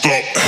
stop.